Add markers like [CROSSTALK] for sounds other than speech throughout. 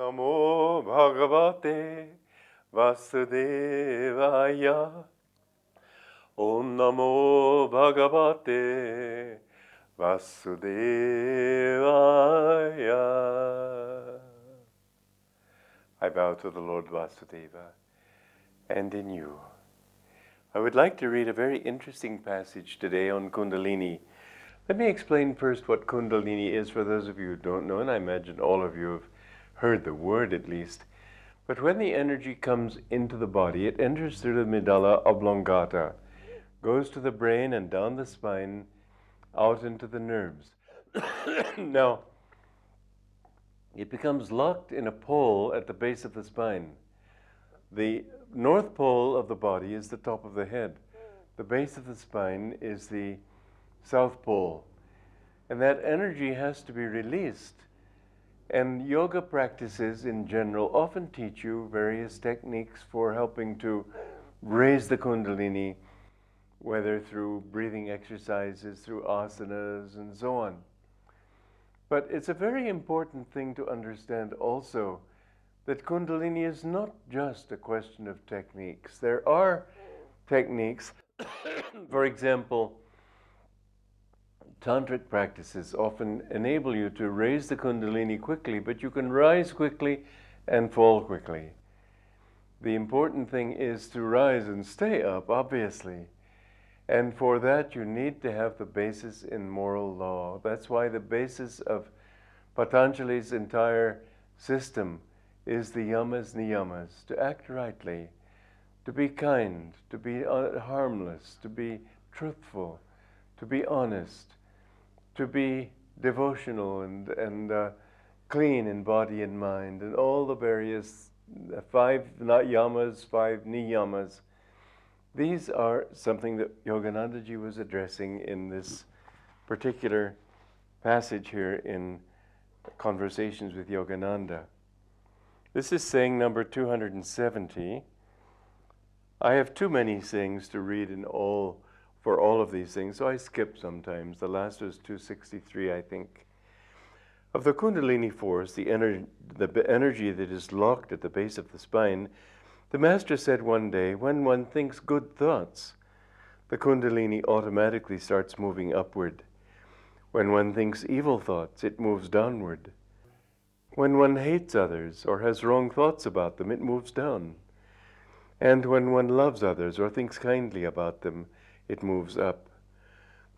Namo Bhagavate Vasudevaya. Om Namo Bhagavate Vasudevaya. I bow to the Lord Vasudeva and in you. I would like to read a very interesting passage today on Kundalini. Let me explain first what Kundalini is for those of you who don't know, and I imagine all of you have heard the word at least. But when the energy comes into the body, it enters through the medulla oblongata, goes to the brain and down the spine, out into the nerves. [COUGHS] now, it becomes locked in a pole at the base of the spine. The north pole of the body is the top of the head. The base of the spine is the south pole. And that energy has to be released. And yoga practices in general often teach you various techniques for helping to raise the kundalini, whether through breathing exercises, through asanas, and so on. But it's a very important thing to understand also that Kundalini is not just a question of techniques. There are techniques, [COUGHS] for example, tantric practices often enable you to raise the Kundalini quickly, but you can rise quickly and fall quickly. The important thing is to rise and stay up, obviously. And for that, you need to have the basis in moral law. That's why the basis of Patanjali's entire system is the yamas niyamas, to act rightly, to be kind, to be uh, harmless, to be truthful, to be honest, to be devotional and, and uh, clean in body and mind, and all the various uh, five yamas, five niyamas these are something that Yoganandaji was addressing in this particular passage here in Conversations with Yogananda. This is saying number 270. I have too many sayings to read in all for all of these things, so I skip sometimes. The last was 263, I think. Of the Kundalini force, the, ener- the energy that is locked at the base of the spine, the Master said one day, when one thinks good thoughts, the Kundalini automatically starts moving upward. When one thinks evil thoughts, it moves downward. When one hates others or has wrong thoughts about them, it moves down. And when one loves others or thinks kindly about them, it moves up.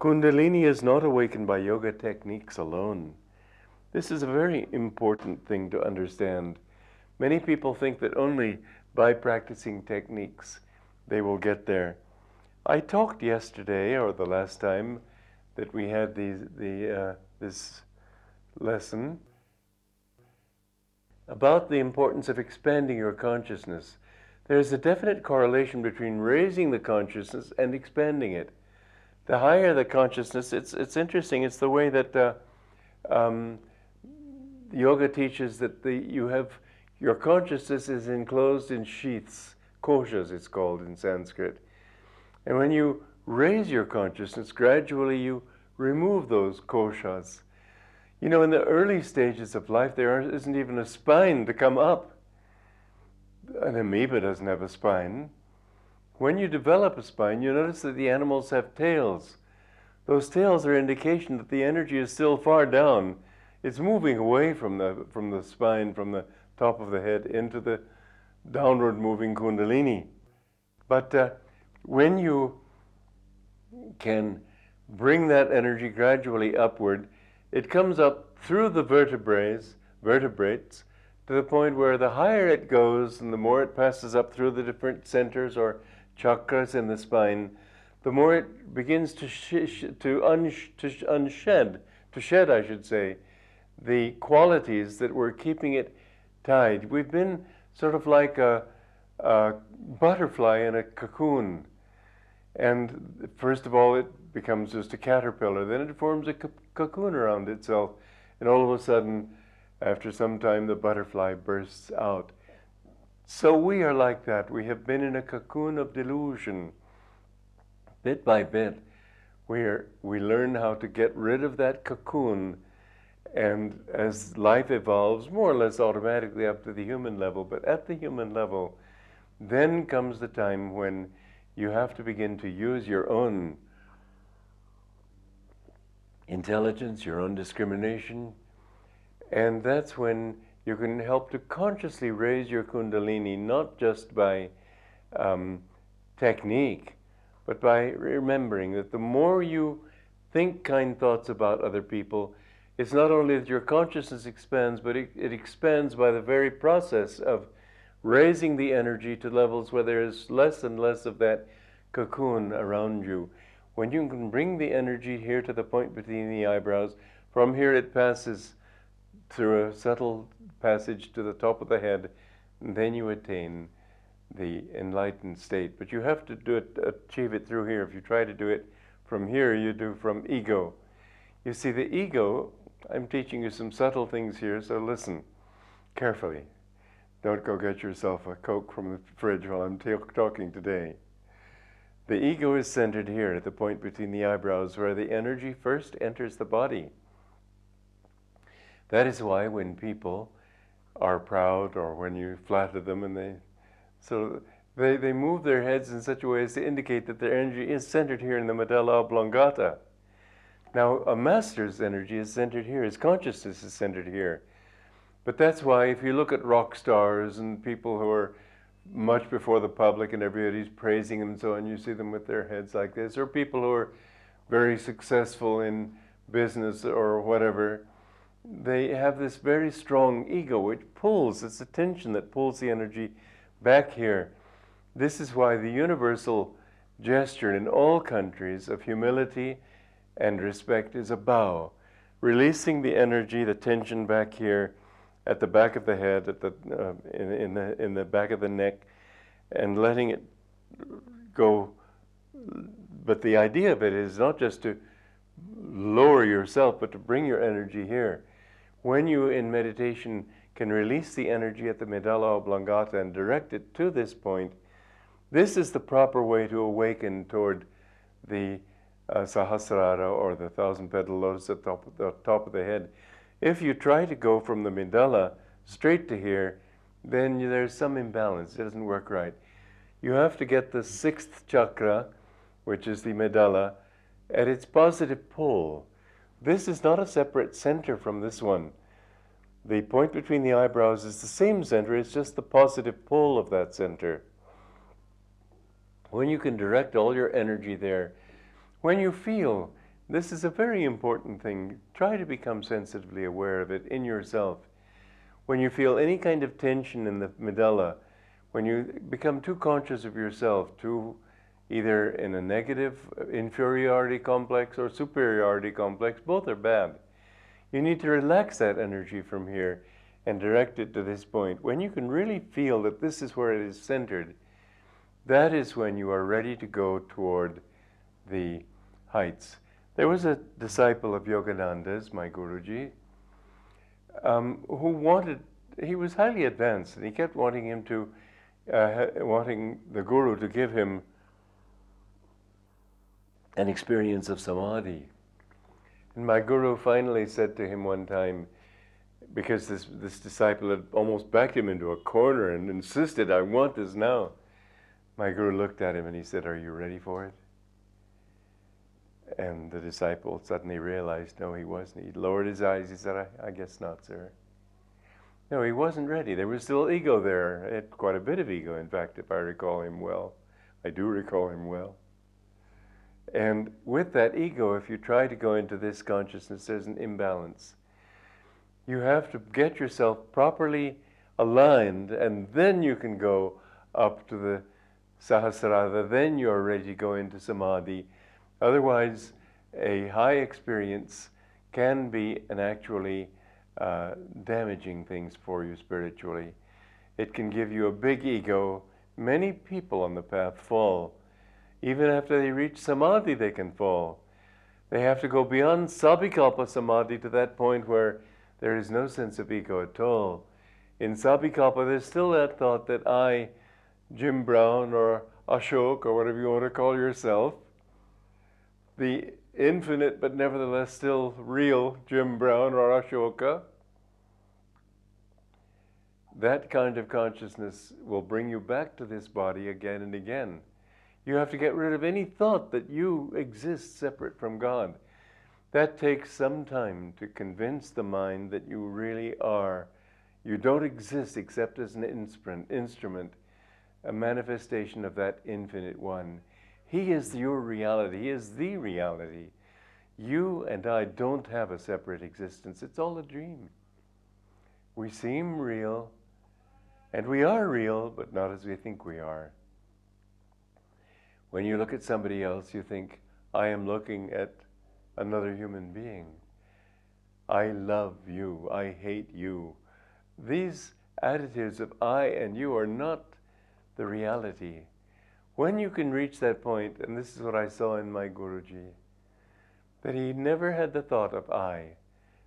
Kundalini is not awakened by yoga techniques alone. This is a very important thing to understand. Many people think that only by practicing techniques, they will get there. I talked yesterday, or the last time that we had the, the, uh, this lesson, about the importance of expanding your consciousness. There's a definite correlation between raising the consciousness and expanding it. The higher the consciousness, it's, it's interesting, it's the way that uh, um, yoga teaches that the, you have your consciousness is enclosed in sheaths, koshas it's called in Sanskrit. And when you raise your consciousness, gradually you remove those koshas. You know, in the early stages of life, there isn't even a spine to come up. An amoeba doesn't have a spine. When you develop a spine, you notice that the animals have tails. Those tails are indication that the energy is still far down. It's moving away from the, from the spine, from the top of the head into the downward moving kundalini. But uh, when you can bring that energy gradually upward, it comes up through the vertebrae, vertebrates, to the point where the higher it goes and the more it passes up through the different centers or chakras in the spine, the more it begins to sh- to, un- to unshed, to shed, I should say, the qualities that were keeping it tied. We've been sort of like a, a butterfly in a cocoon. And first of all, it becomes just a caterpillar. Then it forms a cocoon around itself. And all of a sudden, after some time, the butterfly bursts out. So we are like that. We have been in a cocoon of delusion. Bit by bit, we, are, we learn how to get rid of that cocoon and as life evolves, more or less automatically up to the human level, but at the human level, then comes the time when you have to begin to use your own intelligence, your own discrimination, and that's when you can help to consciously raise your Kundalini, not just by um, technique, but by remembering that the more you think kind thoughts about other people, it's not only that your consciousness expands, but it, it expands by the very process of raising the energy to levels where there is less and less of that cocoon around you. When you can bring the energy here to the point between the eyebrows, from here it passes through a subtle passage to the top of the head, and then you attain the enlightened state. But you have to do it, achieve it through here. If you try to do it from here, you do from ego. You see, the ego, I'm teaching you some subtle things here, so listen carefully. Don't go get yourself a Coke from the fridge while I'm t- talking today. The ego is centered here at the point between the eyebrows where the energy first enters the body. That is why when people are proud or when you flatter them and they so they, they move their heads in such a way as to indicate that their energy is centered here in the medulla oblongata. Now, a master's energy is centered here, his consciousness is centered here. But that's why if you look at rock stars and people who are much before the public and everybody's praising them and so on, you see them with their heads like this, or people who are very successful in business or whatever, they have this very strong ego which pulls, it's attention that pulls the energy back here. This is why the universal gesture in all countries of humility and respect is a bow, releasing the energy, the tension back here at the back of the head, at the, uh, in, in, the, in the back of the neck, and letting it go. But the idea of it is not just to lower yourself, but to bring your energy here. When you in meditation can release the energy at the medulla oblongata and direct it to this point, this is the proper way to awaken toward the uh, Sahasrara or the thousand petal lotus at top, the top of the head. If you try to go from the medulla straight to here, then there's some imbalance. It doesn't work right. You have to get the sixth chakra, which is the medulla, at its positive pole. This is not a separate center from this one. The point between the eyebrows is the same center, it's just the positive pole of that center. When you can direct all your energy there, when you feel this is a very important thing. Try to become sensitively aware of it in yourself. When you feel any kind of tension in the medulla, when you become too conscious of yourself, too either in a negative inferiority complex or superiority complex, both are bad. You need to relax that energy from here and direct it to this point. When you can really feel that this is where it is centered, that is when you are ready to go toward the heights. There was a disciple of Yogananda's, my Guruji, um, who wanted, he was highly advanced, and he kept wanting him to, uh, wanting the Guru to give him an experience of samadhi. And my Guru finally said to him one time, because this, this disciple had almost backed him into a corner and insisted, I want this now. My Guru looked at him and he said, Are you ready for it? And the disciple suddenly realized, no, he wasn't. He lowered his eyes. He said, I, I guess not, sir. No, he wasn't ready. There was still ego there. He had quite a bit of ego, in fact, if I recall him well. I do recall him well. And with that ego, if you try to go into this consciousness, there's an imbalance. You have to get yourself properly aligned, and then you can go up to the Sahasrara. Then you're ready to go into Samadhi Otherwise, a high experience can be an actually uh, damaging things for you spiritually. It can give you a big ego. Many people on the path fall. Even after they reach samadhi, they can fall. They have to go beyond sabhikalpa samadhi to that point where there is no sense of ego at all. In sabhikalpa, there's still that thought that I, Jim Brown or Ashok or whatever you want to call yourself, the infinite but nevertheless still real Jim Brown or Ashoka, that kind of consciousness will bring you back to this body again and again. You have to get rid of any thought that you exist separate from God. That takes some time to convince the mind that you really are. You don't exist except as an instrument, a manifestation of that infinite one. He is your reality. He is the reality. You and I don't have a separate existence. It's all a dream. We seem real, and we are real, but not as we think we are. When you look at somebody else, you think, I am looking at another human being. I love you. I hate you. These attitudes of I and you are not the reality. When you can reach that point, and this is what I saw in my Guruji, that he never had the thought of I.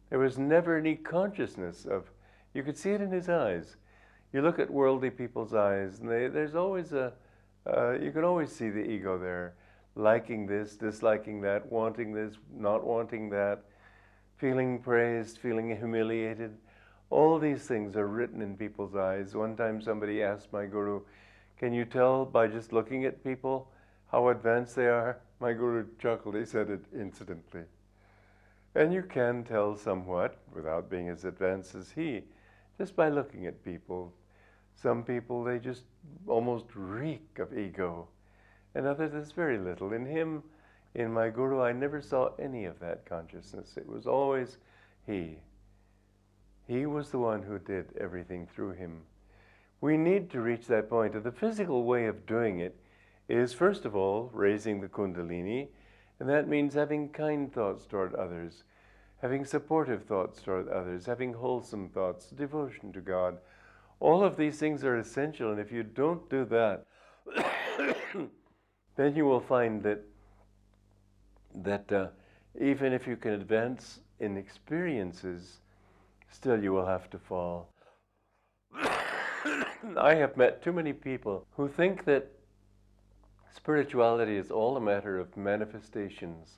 There was never any consciousness of, you could see it in his eyes. You look at worldly people's eyes, and they, there's always a, uh, you can always see the ego there, liking this, disliking that, wanting this, not wanting that, feeling praised, feeling humiliated. All these things are written in people's eyes. One time somebody asked my guru, Can you tell by just looking at people how advanced they are? My guru chuckled. He said it incidentally. And you can tell somewhat without being as advanced as he, just by looking at people. Some people, they just almost reek of ego, and others, there's very little. In him, in my guru, I never saw any of that consciousness. It was always he. He was the one who did everything through him. We need to reach that point. And the physical way of doing it is, first of all, raising the Kundalini, and that means having kind thoughts toward others, having supportive thoughts toward others, having wholesome thoughts, devotion to God. All of these things are essential, and if you don't do that, [COUGHS] then you will find that that uh, even if you can advance in experiences, still you will have to fall. [COUGHS] I have met too many people who think that spirituality is all a matter of manifestations,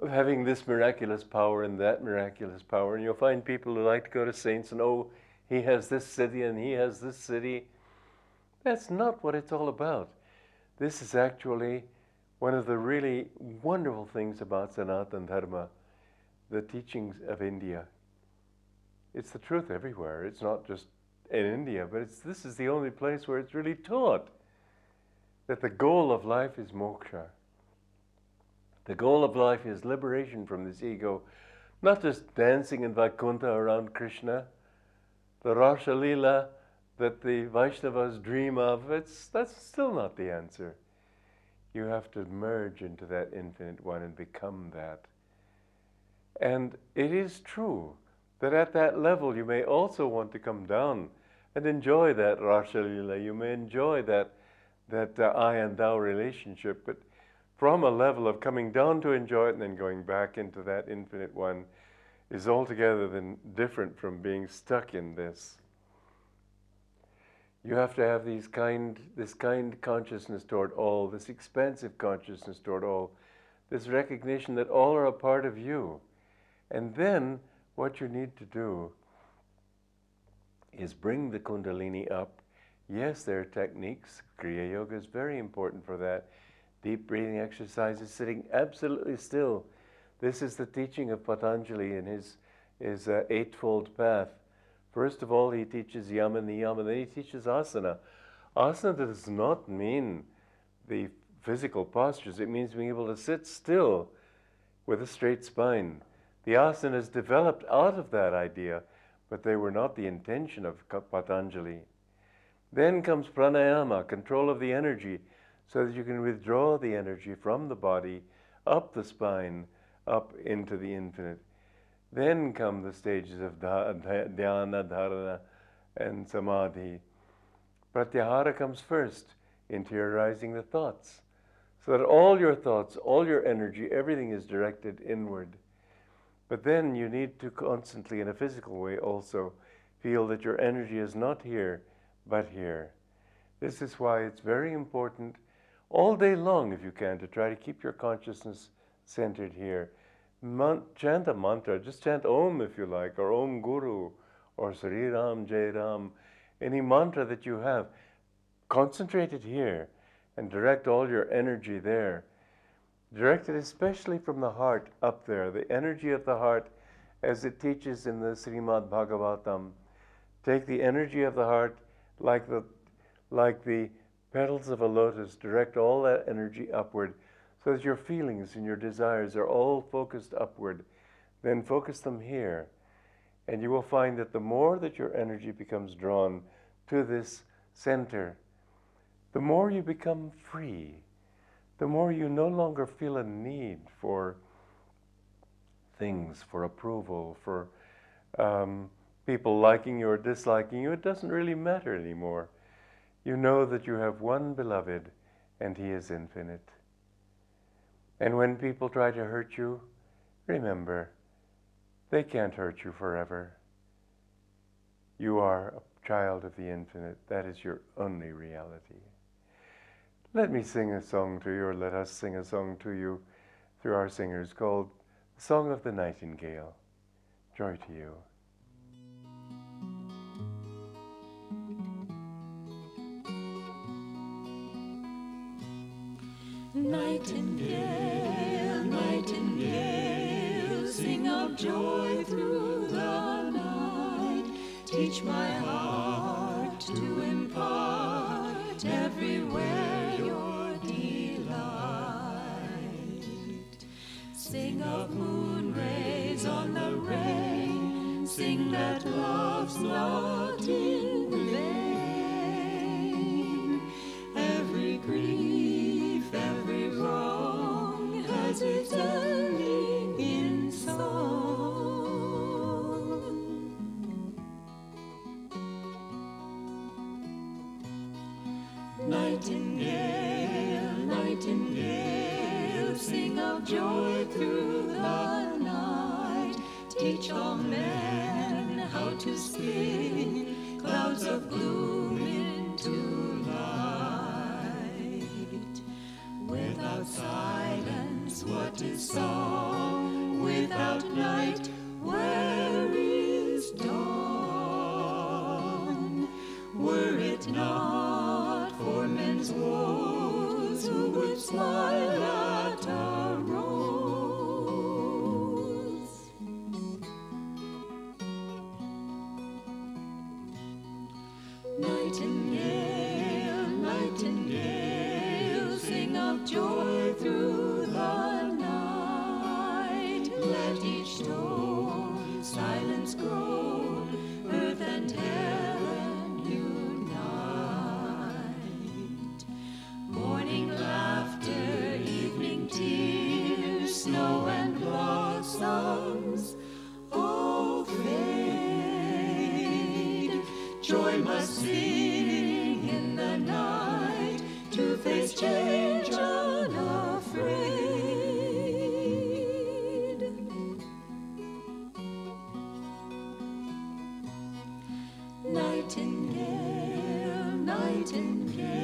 of having this miraculous power and that miraculous power. And you'll find people who like to go to saints and, oh, he has this siddhi and he has this siddhi. That's not what it's all about. This is actually one of the really wonderful things about Sanatana Dharma, the teachings of India. It's the truth everywhere. It's not just in India, but this is the only place where it's really taught that the goal of life is moksha. The goal of life is liberation from this ego, not just dancing in Vaikuntha around Krishna. The Rasa Lila that the Vaishnavas dream of, it's, that's still not the answer. You have to merge into that infinite one and become that. And it is true that at that level you may also want to come down and enjoy that Rasa Lila. You may enjoy that, that uh, I and thou relationship, but from a level of coming down to enjoy it and then going back into that infinite one is altogether then different from being stuck in this. You have to have these kind, this kind consciousness toward all, this expansive consciousness toward all, this recognition that all are a part of you. And then what you need to do is bring the Kundalini up. Yes, there are techniques. Kriya Yoga is very important for that. Deep breathing exercises, sitting absolutely still. This is the teaching of Patanjali in his, his uh, Eightfold Path. First of all, he teaches Yama and Niyama, and then he teaches Asana. Asana does not mean the physical postures, it means being able to sit still with a straight spine. The asanas developed out of that idea, but they were not the intention of Patanjali. Then comes pranayama, control of the energy, so that you can withdraw the energy from the body up the spine, up into the infinite. Then come the stages of dhyana, dharana, and samadhi. Pratyahara comes first, interiorizing the thoughts, so that all your thoughts, all your energy, everything is directed inward. But then you need to constantly, in a physical way, also feel that your energy is not here, but here. This is why it's very important all day long, if you can, to try to keep your consciousness centered here. Chant a mantra, just chant Om if you like, or Om Guru, or Sri Ram, Jai Ram, any mantra that you have. Concentrate it here and direct all your energy there. Direct it especially from the heart up there, the energy of the heart as it teaches in the Srimad Bhagavatam. Take the energy of the heart like the, like the petals of a lotus, direct all that energy upward so that your feelings and your desires are all focused upward. Then focus them here. And you will find that the more that your energy becomes drawn to this center, the more you become free, the more you no longer feel a need for things, for approval, for um, people liking you or disliking you. It doesn't really matter anymore. You know that you have one beloved and he is infinite. And when people try to hurt you, remember, they can't hurt you forever. You are a child of the infinite. That is your only reality. Let me sing a song to you, or let us sing a song to you through our singers called The Song of the Nightingale. Joy to you. Nightingale, nightingale, sing of joy through the night. Teach my heart to impart everywhere your delight. Sing of moon rays on the rain, sing that love's not through the night. Teach all men how to spin clouds of gloom into light. Without silence, what is song? Nightingale, nightingale, sing of joy through the night. Let each silence grow, earth and heaven unite. Morning laughter, evening tears, snow and blossoms all fade. Joy must sing Nightingale,